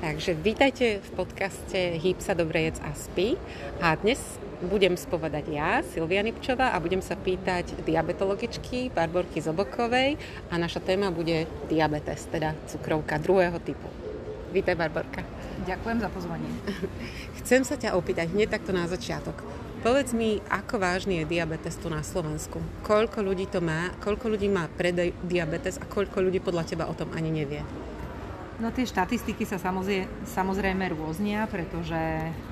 Takže vítajte v podcaste Hýb sa dobre jedz a spí. A dnes budem spovedať ja, Silvia Nipčová, a budem sa pýtať diabetologičky Barborky Zobokovej a naša téma bude diabetes, teda cukrovka druhého typu. Vítaj, Barborka. Ďakujem za pozvanie. Chcem sa ťa opýtať hneď takto na začiatok. Povedz mi, ako vážny je diabetes tu na Slovensku? Koľko ľudí to má? Koľko ľudí má prediabetes a koľko ľudí podľa teba o tom ani nevie? No tie štatistiky sa samozrejme, rôznia, pretože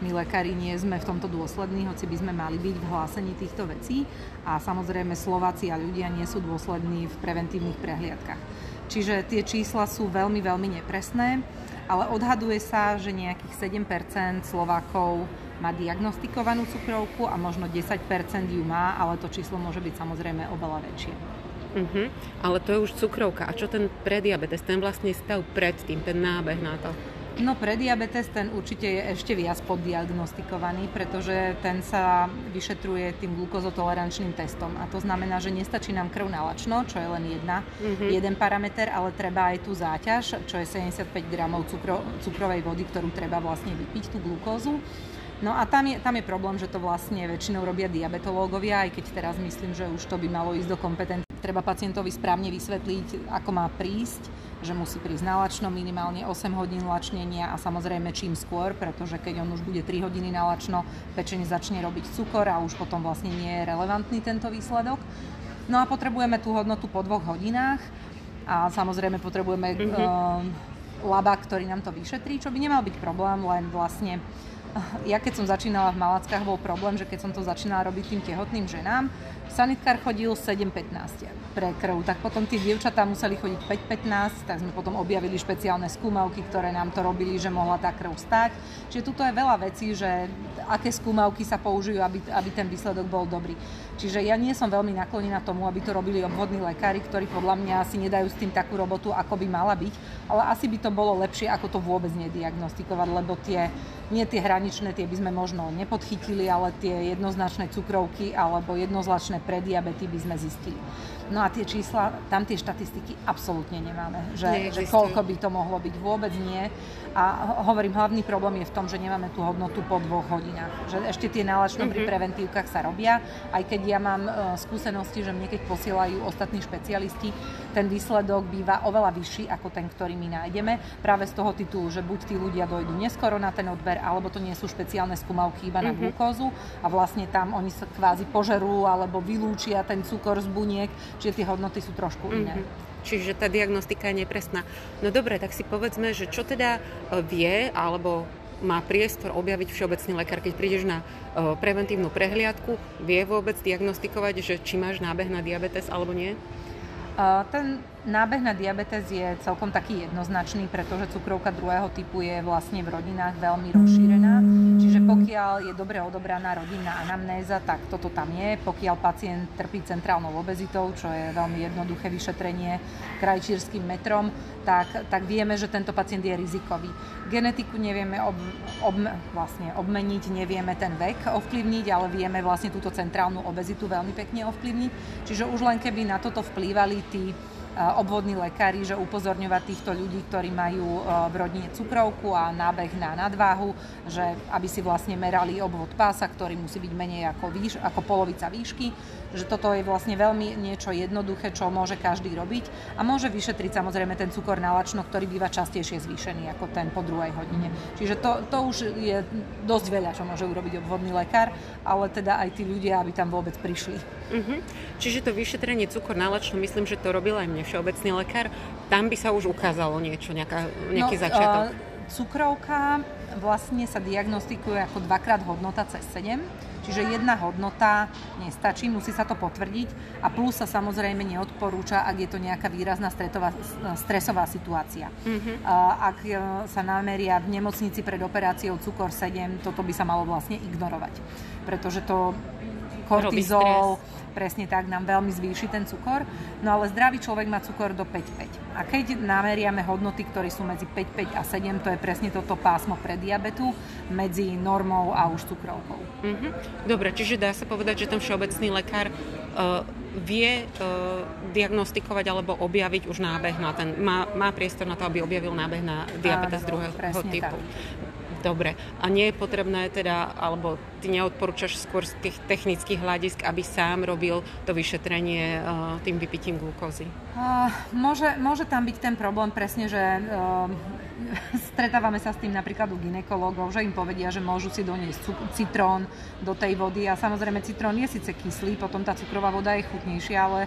my lekári nie sme v tomto dôslední, hoci by sme mali byť v hlásení týchto vecí a samozrejme Slováci a ľudia nie sú dôslední v preventívnych prehliadkach. Čiže tie čísla sú veľmi, veľmi nepresné, ale odhaduje sa, že nejakých 7% Slovákov má diagnostikovanú cukrovku a možno 10% ju má, ale to číslo môže byť samozrejme oveľa väčšie. Uh-huh. Ale to je už cukrovka. A čo ten prediabetes, ten vlastne stav predtým, ten nábeh na to? No prediabetes ten určite je ešte viac poddiagnostikovaný, pretože ten sa vyšetruje tým glukozotolerančným testom. A to znamená, že nestačí nám krv na lačno, čo je len jedna, uh-huh. jeden parameter, ale treba aj tú záťaž, čo je 75 gramov cukro, cukrovej vody, ktorú treba vlastne vypiť, tú glukózu. No a tam je, tam je problém, že to vlastne väčšinou robia diabetológovia, aj keď teraz myslím, že už to by malo ísť do kompetencie Treba pacientovi správne vysvetliť, ako má prísť, že musí prísť na lačno minimálne 8 hodín lačnenia a samozrejme čím skôr, pretože keď on už bude 3 hodiny na lačno, pečeň začne robiť cukor a už potom vlastne nie je relevantný tento výsledok. No a potrebujeme tú hodnotu po dvoch hodinách a samozrejme potrebujeme mm-hmm. uh, laba, ktorý nám to vyšetrí, čo by nemal byť problém, len vlastne ja keď som začínala v Malackách, bol problém, že keď som to začínala robiť tým tehotným ženám, sanitkár chodil 7.15 pre krv, tak potom tie dievčatá museli chodiť 5.15, tak sme potom objavili špeciálne skúmavky, ktoré nám to robili, že mohla tá krv stať. Čiže tuto je veľa vecí, že aké skúmavky sa použijú, aby, aby ten výsledok bol dobrý. Čiže ja nie som veľmi naklonená tomu, aby to robili obvodní lekári, ktorí podľa mňa si nedajú s tým takú robotu, ako by mala byť, ale asi by to bolo lepšie, ako to vôbec nediagnostikovať, lebo tie, nie tie hraničné, tie by sme možno nepodchytili, ale tie jednoznačné cukrovky alebo jednoznačné prediabety by sme zistili. No a tie čísla, tam tie štatistiky absolútne nemáme. Že, že koľko by to mohlo byť, vôbec nie. A hovorím, hlavný problém je v tom, že nemáme tú hodnotu po dvoch hodinách. Že ešte tie nálačno mm-hmm. pri mhm. preventívkach sa robia, aj keď ja mám uh, skúsenosti, že mne keď posielajú ostatní špecialisti, ten výsledok býva oveľa vyšší ako ten, ktorý my nájdeme. Práve z toho titulu, že buď tí ľudia dojdú neskoro na ten odber, alebo to nie sú špeciálne skúmavky iba na mm-hmm. glukózu a vlastne tam oni sa kvázi požerú alebo vylúčia ten cukor z buniek, čiže tie hodnoty sú trošku iné. Mm-hmm. Čiže tá diagnostika je nepresná. No dobre, tak si povedzme, že čo teda e, vie alebo má priestor objaviť všeobecný lekár, keď prídeš na e, preventívnu prehliadku, vie vôbec diagnostikovať, že či máš nábeh na diabetes alebo nie? Ten nábeh na diabetes je celkom taký jednoznačný, pretože cukrovka druhého typu je vlastne v rodinách veľmi rozšírená. Čiže pokiaľ je dobre odobraná rodinná anamnéza, tak toto tam je. Pokiaľ pacient trpí centrálnou obezitou, čo je veľmi jednoduché vyšetrenie krajčírským metrom, tak, tak vieme, že tento pacient je rizikový. Genetiku nevieme ob, ob, vlastne obmeniť, nevieme ten vek ovplyvniť, ale vieme vlastne túto centrálnu obezitu veľmi pekne ovplyvniť. Čiže už len keby na toto vplývali tí obvodní lekári, že upozorňovať týchto ľudí, ktorí majú v rodine cukrovku a nábeh na nadváhu, že aby si vlastne merali obvod pása, ktorý musí byť menej ako, výš, ako polovica výšky, že toto je vlastne veľmi niečo jednoduché, čo môže každý robiť a môže vyšetriť samozrejme ten cukor na lačno, ktorý býva častejšie zvýšený ako ten po druhej hodine. Čiže to, to už je dosť veľa, čo môže urobiť obvodný lekár, ale teda aj tí ľudia, aby tam vôbec prišli. Uh-huh. Čiže to vyšetrenie cukor na lačno, myslím, že to robil aj mne všeobecný lekár. Tam by sa už ukázalo niečo, nejaká, nejaký no, začiatok. Uh, cukrovka vlastne sa diagnostikuje ako dvakrát hodnota cez 7 Čiže jedna hodnota nestačí, musí sa to potvrdiť a plus sa samozrejme neodporúča, ak je to nejaká výrazná stretová, stresová situácia. Mm-hmm. Ak e, sa nameria v nemocnici pred operáciou cukor 7, toto by sa malo vlastne ignorovať, pretože to kortizol, presne tak, nám veľmi zvýši ten cukor. No ale zdravý človek má cukor do 5,5. A keď nameriame hodnoty, ktoré sú medzi 5,5 a 7, to je presne toto pásmo pre diabetu medzi normou a už cukrovkou. Mm-hmm. Dobre, čiže dá sa povedať, že ten všeobecný lekár uh, vie uh, diagnostikovať alebo objaviť už nábeh na ten, má, má priestor na to, aby objavil nábeh na diabetes druhého typu. Tak. Dobre. A nie je potrebné teda, alebo ty neodporúčaš skôr z tých technických hľadisk, aby sám robil to vyšetrenie uh, tým vypitím glukózy? Uh, môže, môže tam byť ten problém presne, že uh, stretávame sa s tým napríklad u ginekologov, že im povedia, že môžu si doniesť citrón do tej vody a samozrejme citrón je síce kyslý, potom tá cukrová voda je chutnejšia, ale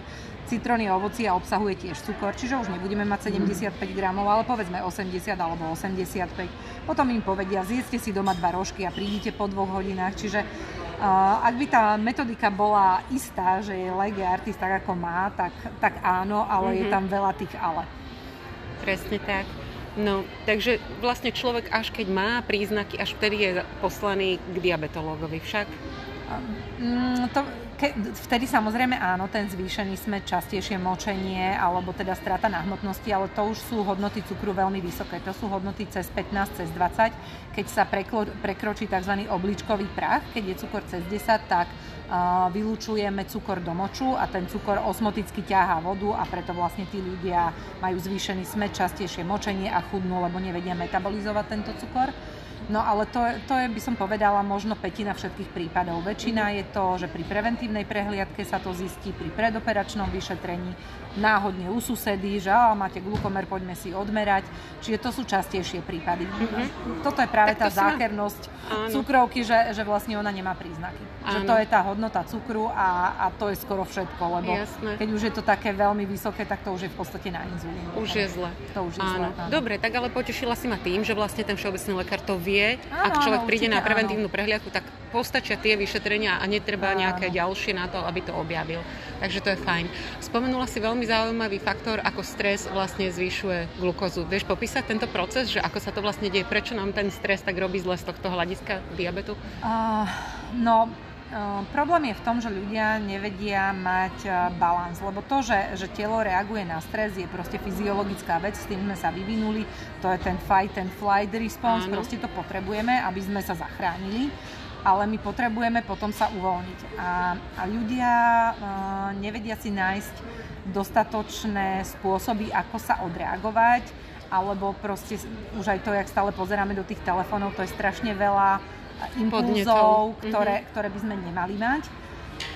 citrón je ovoci a obsahuje tiež cukor, čiže už nebudeme mať 75 gramov, ale povedzme 80 alebo 85. Potom im povedia, zjedzte si doma dva rožky a prídite po dvoch hodinách, čiže Uh, ak by tá metodika bola istá, že je lege artist tak, ako má, tak, tak áno, ale mm-hmm. je mhm. tam veľa tých ale. Presne tak. No, takže vlastne človek až keď má príznaky, až vtedy je poslaný k diabetológovi však? Um, to, ke, vtedy samozrejme áno, ten zvýšený sme častejšie močenie alebo teda strata na hmotnosti, ale to už sú hodnoty cukru veľmi vysoké. To sú hodnoty cez 15, cez 20. Keď sa preklo, prekročí tzv. obličkový prach, keď je cukor cez 10, tak vylúčujeme cukor do moču a ten cukor osmoticky ťahá vodu a preto vlastne tí ľudia majú zvýšený smet, častejšie močenie a chudnú, lebo nevedia metabolizovať tento cukor. No ale to, to je, by som povedala, možno petina všetkých prípadov. Väčšina je to, že pri preventívnej prehliadke sa to zistí, pri predoperačnom vyšetrení, náhodne u susedy, že á, máte glukomer, poďme si odmerať. Čiže to sú častejšie prípady. Mm-hmm. Toto je práve tak tá zákernosť ma... cukrovky, že, že vlastne ona nemá príznaky. Áno. Že to je tá hodnota cukru a, a to je skoro všetko, lebo Jasné. keď už je to také veľmi vysoké, tak to už je v podstate na inzulín. Už je zle. To už je áno. zle. Áno. Dobre, tak ale potešila si ma tým, že vlastne ten všeobecný lekár to vie. Áno, Ak človek áno, príde na preventívnu áno. prehliadku, tak postačia tie vyšetrenia a netreba nejaké ďalšie na to, aby to objavil. Takže to je fajn. Spomenula si veľmi zaujímavý faktor, ako stres vlastne zvyšuje glukózu. Vieš popísať tento proces, že ako sa to vlastne deje, prečo nám ten stres tak robí zle z tohto hľadiska diabetu? Uh, no, Uh, problém je v tom, že ľudia nevedia mať uh, balans, lebo to, že, že telo reaguje na stres, je proste fyziologická vec, s tým sme sa vyvinuli, to je ten fight and flight response, Áno. proste to potrebujeme, aby sme sa zachránili ale my potrebujeme potom sa uvoľniť. A, a ľudia uh, nevedia si nájsť dostatočné spôsoby, ako sa odreagovať, alebo proste už aj to, jak stále pozeráme do tých telefónov, to je strašne veľa impulzov, ktoré, mm-hmm. ktoré by sme nemali mať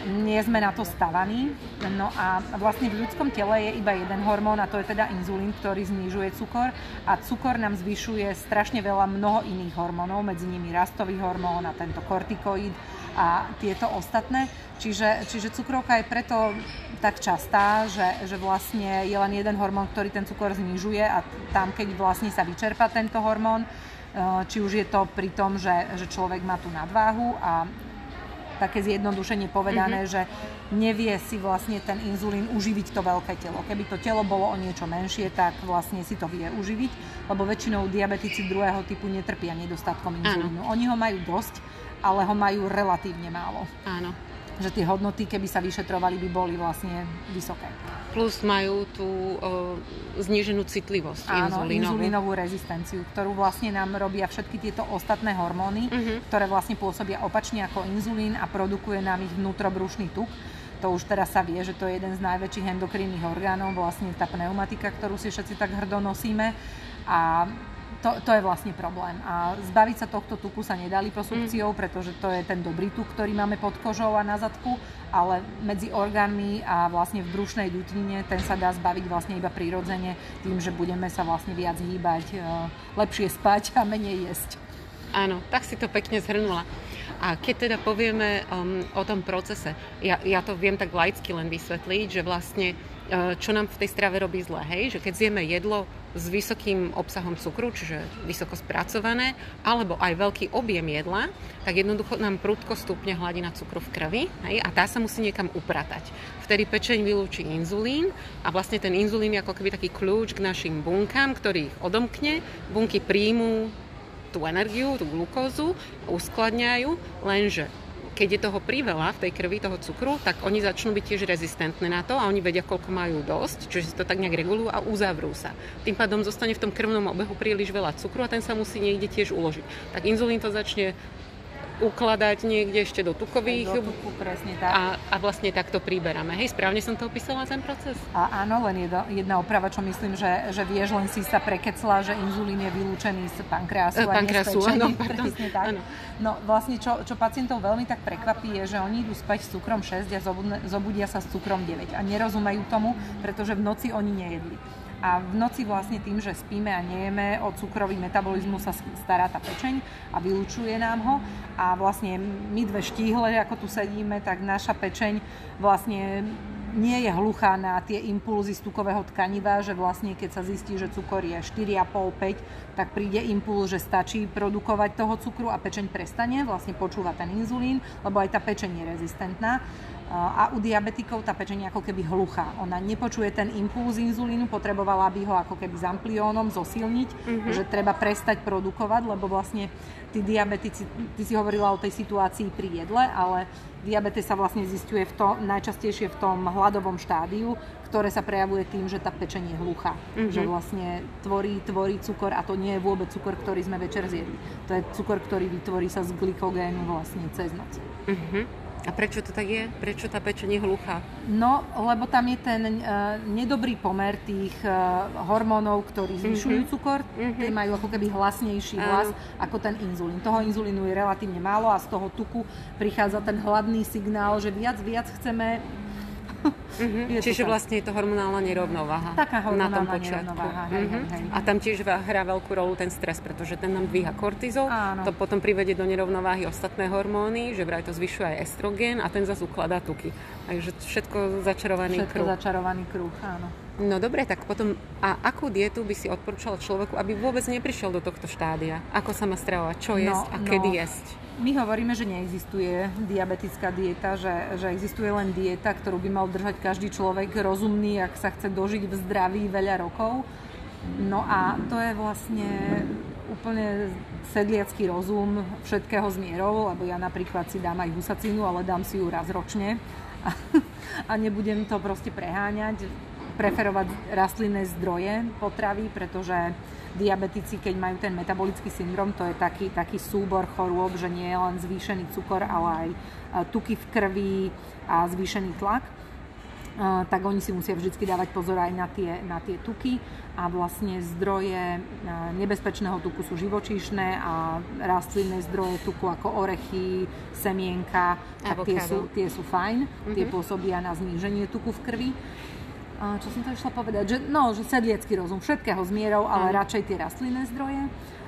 nie sme na to stavaní. No a vlastne v ľudskom tele je iba jeden hormón a to je teda inzulín, ktorý znižuje cukor a cukor nám zvyšuje strašne veľa mnoho iných hormónov, medzi nimi rastový hormón a tento kortikoid a tieto ostatné. Čiže, čiže cukrovka je preto tak častá, že, že vlastne je len jeden hormón, ktorý ten cukor znižuje a tam, keď vlastne sa vyčerpa tento hormón, eh, či už je to pri tom, že, že človek má tú nadváhu a také zjednodušene povedané, mm-hmm. že nevie si vlastne ten inzulín uživiť to veľké telo. Keby to telo bolo o niečo menšie, tak vlastne si to vie uživiť, lebo väčšinou diabetici druhého typu netrpia nedostatkom inzulínu. Áno. Oni ho majú dosť, ale ho majú relatívne málo. Áno že tie hodnoty, keby sa vyšetrovali, by boli vlastne vysoké. Plus majú tú o, zníženú citlivosť Áno, inzulínovú. inzulínovú rezistenciu, ktorú vlastne nám robia všetky tieto ostatné hormóny, uh-huh. ktoré vlastne pôsobia opačne ako inzulín a produkuje nám ich vnútrobrušný tuk. To už teraz sa vie, že to je jeden z najväčších endokrinných orgánov, vlastne tá pneumatika, ktorú si všetci tak hrdo nosíme. A to, to je vlastne problém. A zbaviť sa tohto tuku sa nedá liposukciou, mm. pretože to je ten dobrý tuk, ktorý máme pod kožou a na zadku, ale medzi orgánmi a vlastne v brušnej dutnine ten sa dá zbaviť vlastne iba prirodzene tým, že budeme sa vlastne viac hýbať, e, lepšie spať a menej jesť. Áno, tak si to pekne zhrnula. A keď teda povieme um, o tom procese, ja, ja to viem tak laicky len vysvetliť, že vlastne E, čo nám v tej strave robí zle. Hej? Že keď zjeme jedlo s vysokým obsahom cukru, čiže vysoko spracované, alebo aj veľký objem jedla, tak jednoducho nám prudko stupne hladina cukru v krvi hej? a tá sa musí niekam upratať. Vtedy pečeň vylúči inzulín a vlastne ten inzulín je ako keby taký kľúč k našim bunkám, ktorý ich odomkne. Bunky príjmú tú energiu, tú glukózu, uskladňajú, lenže keď je toho priveľa v tej krvi, toho cukru, tak oni začnú byť tiež rezistentné na to a oni vedia, koľko majú dosť, čiže si to tak nejak regulujú a uzavrú sa. Tým pádom zostane v tom krvnom obehu príliš veľa cukru a ten sa musí niekde tiež uložiť. Tak inzulín to začne ukladať niekde ešte do tukových. do tuku, presne tak. A, a vlastne takto príberáme. Hej, správne som to opísala, ten proces? A áno, len jedna, jedna oprava, čo myslím, že, že vieš, len si sa prekecla, že inzulín je vylúčený z pankreasu e, pankreasu, áno, presne tak. Áno. No vlastne, čo, čo pacientov veľmi tak prekvapí, je, že oni idú spať s cukrom 6 a zobudia sa s cukrom 9 a nerozumejú tomu, pretože v noci oni nejedli. A v noci vlastne tým, že spíme a nejeme, o cukrový metabolizmus sa stará tá pečeň a vylúčuje nám ho. A vlastne my dve štíhle, ako tu sedíme, tak naša pečeň vlastne nie je hluchá na tie impulzy z tukového tkaniva, že vlastne keď sa zistí, že cukor je 4,5-5, tak príde impuls, že stačí produkovať toho cukru a pečeň prestane, vlastne počúva ten inzulín, lebo aj tá pečeň je rezistentná. A u diabetikov tá pečeň ako keby hluchá. Ona nepočuje ten impuls inzulínu, potrebovala by ho ako keby s ampliónom zosilniť, mm-hmm. že treba prestať produkovať, lebo vlastne tí diabetici, ty si hovorila o tej situácii pri jedle, ale diabetes sa vlastne zistuje v tom, najčastejšie v tom hladovom štádiu, ktoré sa prejavuje tým, že tá pečenie je hluchá. Mm-hmm. Že vlastne tvorí, tvorí cukor a to nie je vôbec cukor, ktorý sme večer zjedli. To je cukor, ktorý vytvorí sa z glykogénu vlastne cez noc. Mm-hmm. A prečo to tak je? Prečo tá pečeň je hluchá? No, lebo tam je ten uh, nedobrý pomer tých uh, hormónov, ktorí mhm. zvyšujú mm-hmm. cukor. Mm-hmm. Tie majú ako keby hlasnejší hlas Áno. ako ten inzulín. Toho inzulínu je relatívne málo a z toho tuku prichádza ten hladný signál, že viac, viac chceme Mm-hmm. Čiže tak. vlastne je to hormonálna nerovnováha Taká hormonálna na tom počiatku. Hej, mm-hmm. hej, hej. A tam tiež hrá veľkú rolu ten stres, pretože ten nám dvíha kortizol, Áno. to potom privedie do nerovnováhy ostatné hormóny, že vraj to zvyšuje aj estrogen a ten zase ukladá tuky. Takže všetko začarovaný všetko kruh. začarovaný kruh, áno. No dobre, tak potom, a akú dietu by si odporúčal človeku, aby vôbec neprišiel do tohto štádia? Ako sa má stravovať, čo no, jesť a no, kedy jesť? My hovoríme, že neexistuje diabetická dieta, že, že existuje len dieta, ktorú by mal držať každý človek rozumný, ak sa chce dožiť v zdraví veľa rokov. No a to je vlastne úplne sedliacký rozum všetkého zmierov, lebo ja napríklad si dám aj husacínu, ale dám si ju raz ročne a, a nebudem to proste preháňať preferovať rastlinné zdroje potravy, pretože diabetici, keď majú ten metabolický syndrom, to je taký, taký súbor chorôb, že nie je len zvýšený cukor, ale aj e, tuky v krvi a zvýšený tlak, e, tak oni si musia vždy dávať pozor aj na tie, na tie tuky. A vlastne zdroje e, nebezpečného tuku sú živočíšne a rastlinné zdroje tuku ako orechy, semienka, tak tie sú, tie sú fajn, mm-hmm. tie pôsobia na zníženie tuku v krvi čo som to išla povedať, že, no, že sedliecký rozum všetkého zmierov, ale mm. radšej tie rastlinné zdroje.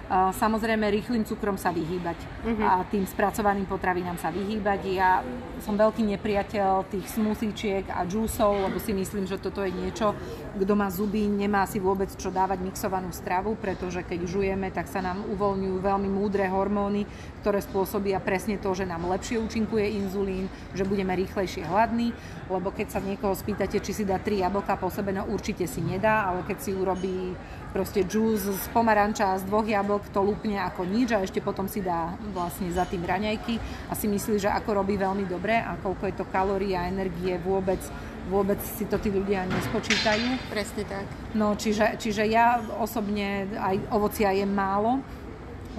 Samozrejme, rýchlým cukrom sa vyhýbať uh-huh. a tým spracovaným potravinám sa vyhýbať. Ja som veľký nepriateľ tých smusíčiek a džúsov, lebo si myslím, že toto je niečo, kto má zuby, nemá si vôbec čo dávať mixovanú stravu, pretože keď žujeme, tak sa nám uvoľňujú veľmi múdre hormóny, ktoré spôsobia presne to, že nám lepšie účinkuje inzulín, že budeme rýchlejšie hladní, lebo keď sa niekoho spýtate, či si dá tri jablka po sebe, no určite si nedá, ale keď si urobí proste džús z pomaranča a z dvoch jablk to lúpne ako nič a ešte potom si dá vlastne za tým raňajky a si myslí, že ako robí veľmi dobre a koľko je to kalórií a energie vôbec vôbec si to tí ľudia nespočítajú. Presne tak. No, čiže, čiže ja osobne aj ovocia jem málo,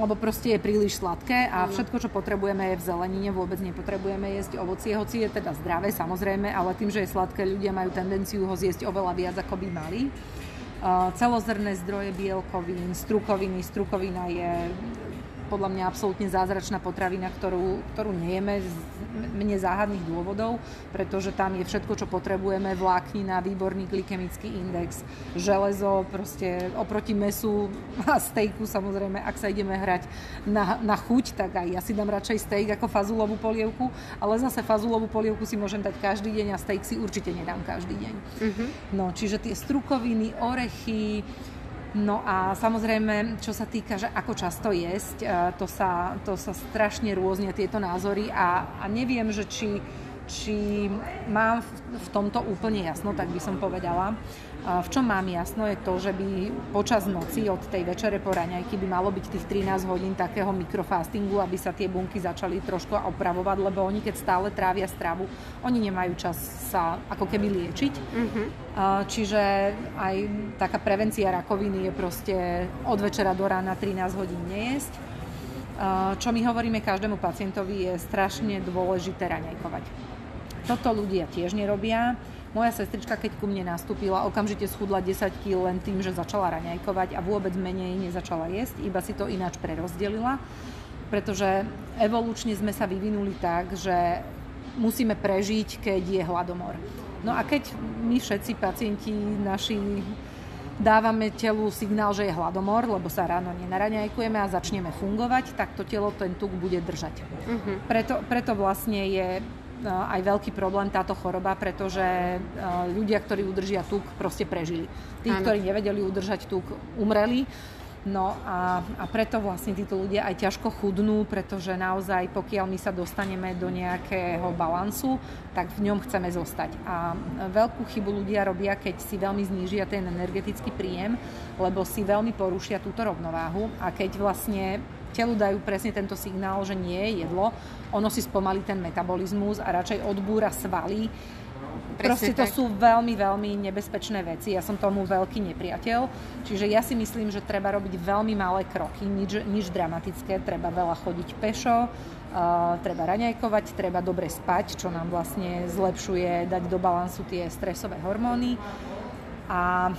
lebo proste je príliš sladké a všetko, čo potrebujeme je v zelenine, vôbec nepotrebujeme jesť ovocie, hoci je teda zdravé samozrejme, ale tým, že je sladké, ľudia majú tendenciu ho zjesť oveľa viac, ako by mali celozrné zdroje bielkovín, strukoviny. Strukovina je podľa mňa absolútne zázračná potravina, ktorú, ktorú nejeme z mne záhadných dôvodov, pretože tam je všetko, čo potrebujeme, vláknina, výborný glykemický index, železo, proste oproti mesu a stejku samozrejme, ak sa ideme hrať na, na chuť, tak aj ja si dám radšej steak ako fazulovú polievku, ale zase fazulovú polievku si môžem dať každý deň a steak si určite nedám každý deň. Mm-hmm. No, čiže tie strukoviny, orechy, No a samozrejme, čo sa týka, že ako často jesť, e, to sa, to sa strašne rôzne tieto názory a, a neviem, že či, či mám v tomto úplne jasno, tak by som povedala. V čom mám jasno je to, že by počas noci od tej večere po raňajky by malo byť tých 13 hodín takého mikrofastingu, aby sa tie bunky začali trošku opravovať, lebo oni keď stále trávia stravu, oni nemajú čas sa ako keby liečiť. Mm-hmm. Čiže aj taká prevencia rakoviny je proste od večera do rána 13 hodín nejesť čo my hovoríme každému pacientovi, je strašne dôležité raňajkovať. Toto ľudia tiež nerobia. Moja sestrička, keď ku mne nastúpila, okamžite schudla 10 kg len tým, že začala raňajkovať a vôbec menej nezačala jesť, iba si to ináč prerozdelila, pretože evolučne sme sa vyvinuli tak, že musíme prežiť, keď je hladomor. No a keď my všetci pacienti naši dávame telu signál, že je hladomor, lebo sa ráno nenaraňajkujeme a začneme fungovať, tak to telo ten tuk bude držať. Uh-huh. Preto, preto vlastne je aj veľký problém táto choroba, pretože ľudia, ktorí udržia tuk, proste prežili. Tí, ano. ktorí nevedeli udržať tuk, umreli. No a, a preto vlastne títo ľudia aj ťažko chudnú, pretože naozaj pokiaľ my sa dostaneme do nejakého balansu, tak v ňom chceme zostať. A veľkú chybu ľudia robia, keď si veľmi znížia ten energetický príjem, lebo si veľmi porušia túto rovnováhu a keď vlastne telu dajú presne tento signál, že nie je jedlo, ono si spomalí ten metabolizmus a radšej odbúra svaly, Proste to sú veľmi, veľmi nebezpečné veci. Ja som tomu veľký nepriateľ. Čiže ja si myslím, že treba robiť veľmi malé kroky, nič, nič dramatické. Treba veľa chodiť pešo, uh, treba raňajkovať, treba dobre spať, čo nám vlastne zlepšuje dať do balansu tie stresové hormóny. A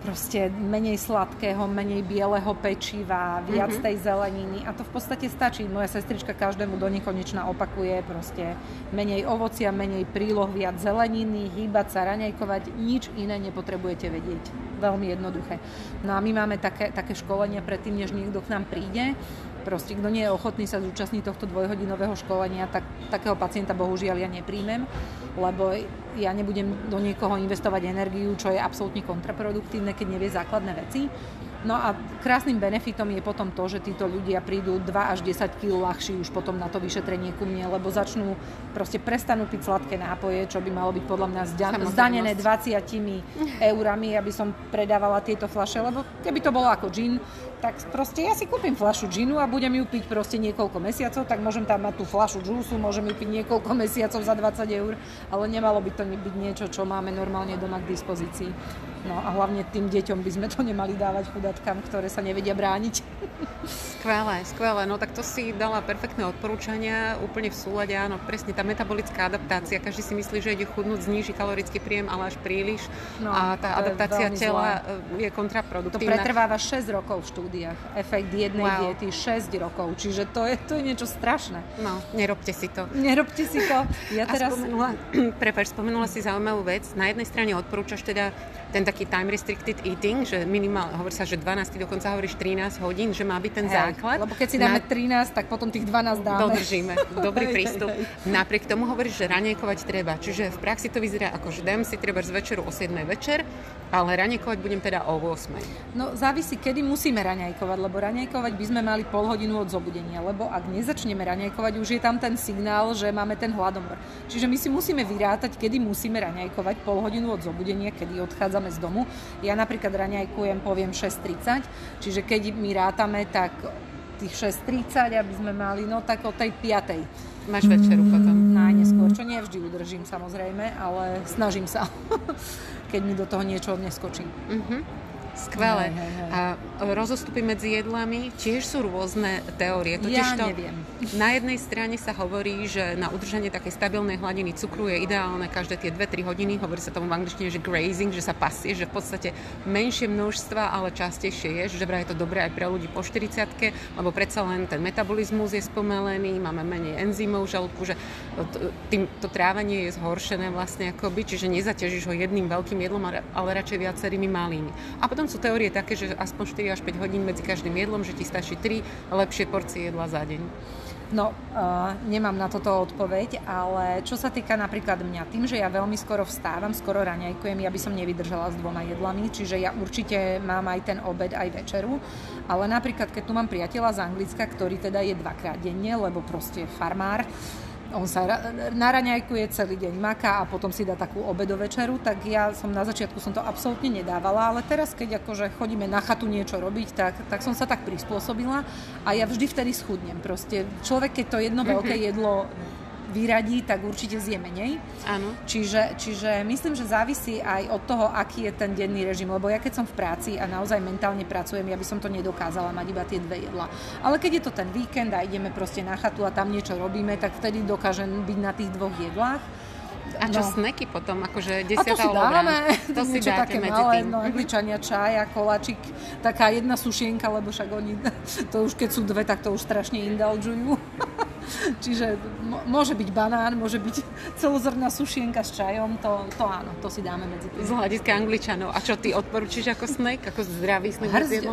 proste menej sladkého, menej bieleho pečiva, viac mm-hmm. tej zeleniny a to v podstate stačí. Moja sestrička každému do nekonečna opakuje proste menej ovocia, menej príloh, viac zeleniny, hýbať sa, raňajkovať, nič iné nepotrebujete vedieť. Veľmi jednoduché. No a my máme také, také školenia predtým, než niekto k nám príde proste kto nie je ochotný sa zúčastniť tohto dvojhodinového školenia, tak takého pacienta bohužiaľ ja nepríjmem, lebo ja nebudem do niekoho investovať energiu, čo je absolútne kontraproduktívne, keď nevie základné veci. No a krásnym benefitom je potom to, že títo ľudia prídu 2 až 10 kg ľahší už potom na to vyšetrenie ku mne, lebo začnú proste prestanú piť sladké nápoje, čo by malo byť podľa mňa zdanené 20 eurami, aby som predávala tieto flaše, lebo keby to bolo ako gin, tak proste ja si kúpim flašu džinu a budem ju piť proste niekoľko mesiacov, tak môžem tam mať tú flašu džúsu, môžem ju piť niekoľko mesiacov za 20 eur, ale nemalo by to byť niečo, čo máme normálne doma k dispozícii. No a hlavne tým deťom by sme to nemali dávať chudatkám, ktoré sa nevedia brániť. Skvelé, skvelé. No tak to si dala perfektné odporúčania, úplne v súlade, áno, presne tá metabolická adaptácia. Každý si myslí, že ide chudnúť, zníži kalorický príjem, ale až príliš. No, a tá adaptácia tela zlé. je kontraproduktívna. To pretrváva 6 rokov v štúdiách. Efekt jednej wow. diety 6 rokov. Čiže to je, to je niečo strašné. No, nerobte si to. Nerobte si to. Ja teraz... spomenula, prepáč, spomenula si zaujímavú vec. Na jednej strane odporúčaš teda ten taký time restricted eating, že minimál, hovorí sa, že 12, dokonca hovoríš 13 hodín, že má byť ten hej, základ. Lebo keď si dáme na... 13, tak potom tých 12 dáme. Dodržíme. Dobrý prístup. Napriek tomu hovoríš, že raniekovať treba. Čiže v praxi to vyzerá ako, že dám si treba z večeru o 7 večer, ale raniekovať budem teda o 8. No závisí, kedy musíme raňajkovať, lebo raňajkovať by sme mali pol hodinu od zobudenia, lebo ak nezačneme raňajkovať, už je tam ten signál, že máme ten hladomor. Čiže my si musíme vyrátať, kedy musíme raňajkovať pol hodinu od zobudenia, kedy odchádzame z domu. Ja napríklad raňajkujem, poviem 6.30, čiže keď my rátame, tak tých 6.30, aby sme mali, no tak o tej 5. Máš večeru potom? Najneskôr, čo nie vždy udržím samozrejme, ale snažím sa. keď mi do toho niečo neskočí. Uh-huh. Skvelé. Hej, hej, hej. A rozostupy medzi jedlami tiež sú rôzne teórie. Totiž ja to, neviem. Na jednej strane sa hovorí, že na udržanie takej stabilnej hladiny cukru je ideálne každé tie 2-3 hodiny. Hovorí sa tomu v angličtine, že grazing, že sa pasie, že v podstate menšie množstva, ale častejšie je, že vraj je to dobré aj pre ľudí po 40 lebo predsa len ten metabolizmus je spomalený, máme menej enzymov v žalúdku, že tým, to trávanie je zhoršené vlastne akoby, čiže nezaťažíš ho jedným veľkým jedlom, ale radšej viacerými malými. A potom sú teórie také, že aspoň 4 až 5 hodín medzi každým jedlom, že ti stačí 3 lepšie porcie jedla za deň. No, uh, nemám na toto odpoveď, ale čo sa týka napríklad mňa, tým, že ja veľmi skoro vstávam, skoro raňajkujem, ja by som nevydržala s dvoma jedlami, čiže ja určite mám aj ten obed, aj večeru, ale napríklad, keď tu mám priateľa z Anglicka, ktorý teda je dvakrát denne, lebo proste farmár, on sa naraňajkuje celý deň maká a potom si dá takú obedovečeru, tak ja som na začiatku som to absolútne nedávala, ale teraz keď akože chodíme na chatu niečo robiť, tak, tak som sa tak prispôsobila a ja vždy vtedy schudnem. Proste človek, keď to jedno veľké jedlo vyradí, tak určite zje menej. Áno. Čiže, čiže myslím, že závisí aj od toho, aký je ten denný režim, lebo ja keď som v práci a naozaj mentálne pracujem, ja by som to nedokázala mať iba tie dve jedla. Ale keď je to ten víkend a ideme proste na chatu a tam niečo robíme, tak vtedy dokážem byť na tých dvoch jedlách. A čo no. sneky potom, akože desiatá A to si dáme, to si dáte také medzi malé, tým. no angličania čaj a koláčik, taká jedna sušienka, lebo však oni, to už keď sú dve, tak to už strašne indulžujú. Čiže môže byť banán, môže byť celozrná sušienka s čajom, to, to áno, to si dáme medzi tým. Z hľadiska angličanov. A čo ty odporúčiš ako snack? Ako zdravý snack? Hrzť,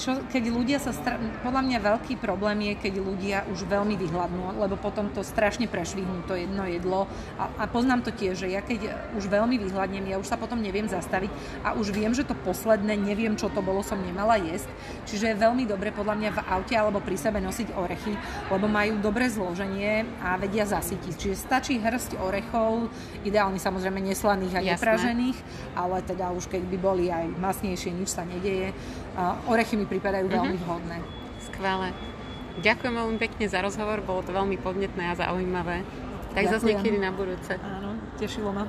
čo, keď ľudia sa, stra... podľa mňa veľký problém je, keď ľudia už veľmi vyhľadnú, lebo potom to strašne prešvihnú, to jedno jedlo. A, a poznám to tiež, že ja keď už veľmi vyhľadnem, ja už sa potom neviem zastaviť a už viem, že to posledné, neviem, čo to bolo, som nemala jesť. Čiže je veľmi dobre podľa mňa v aute alebo pri sebe nosiť orechy, lebo majú dobré zloženie a vedia zasytiť. Čiže stačí hrst orechov, ideálne samozrejme neslaných a nepražených, ale teda už keď by boli aj masnejšie, nič sa nedeje. Orechy mi pripadajú mm-hmm. veľmi vhodné. Skvelé. Ďakujem veľmi pekne za rozhovor, bolo to veľmi podnetné a zaujímavé. Tak zase niekedy na budúce. Áno, tešilo ma.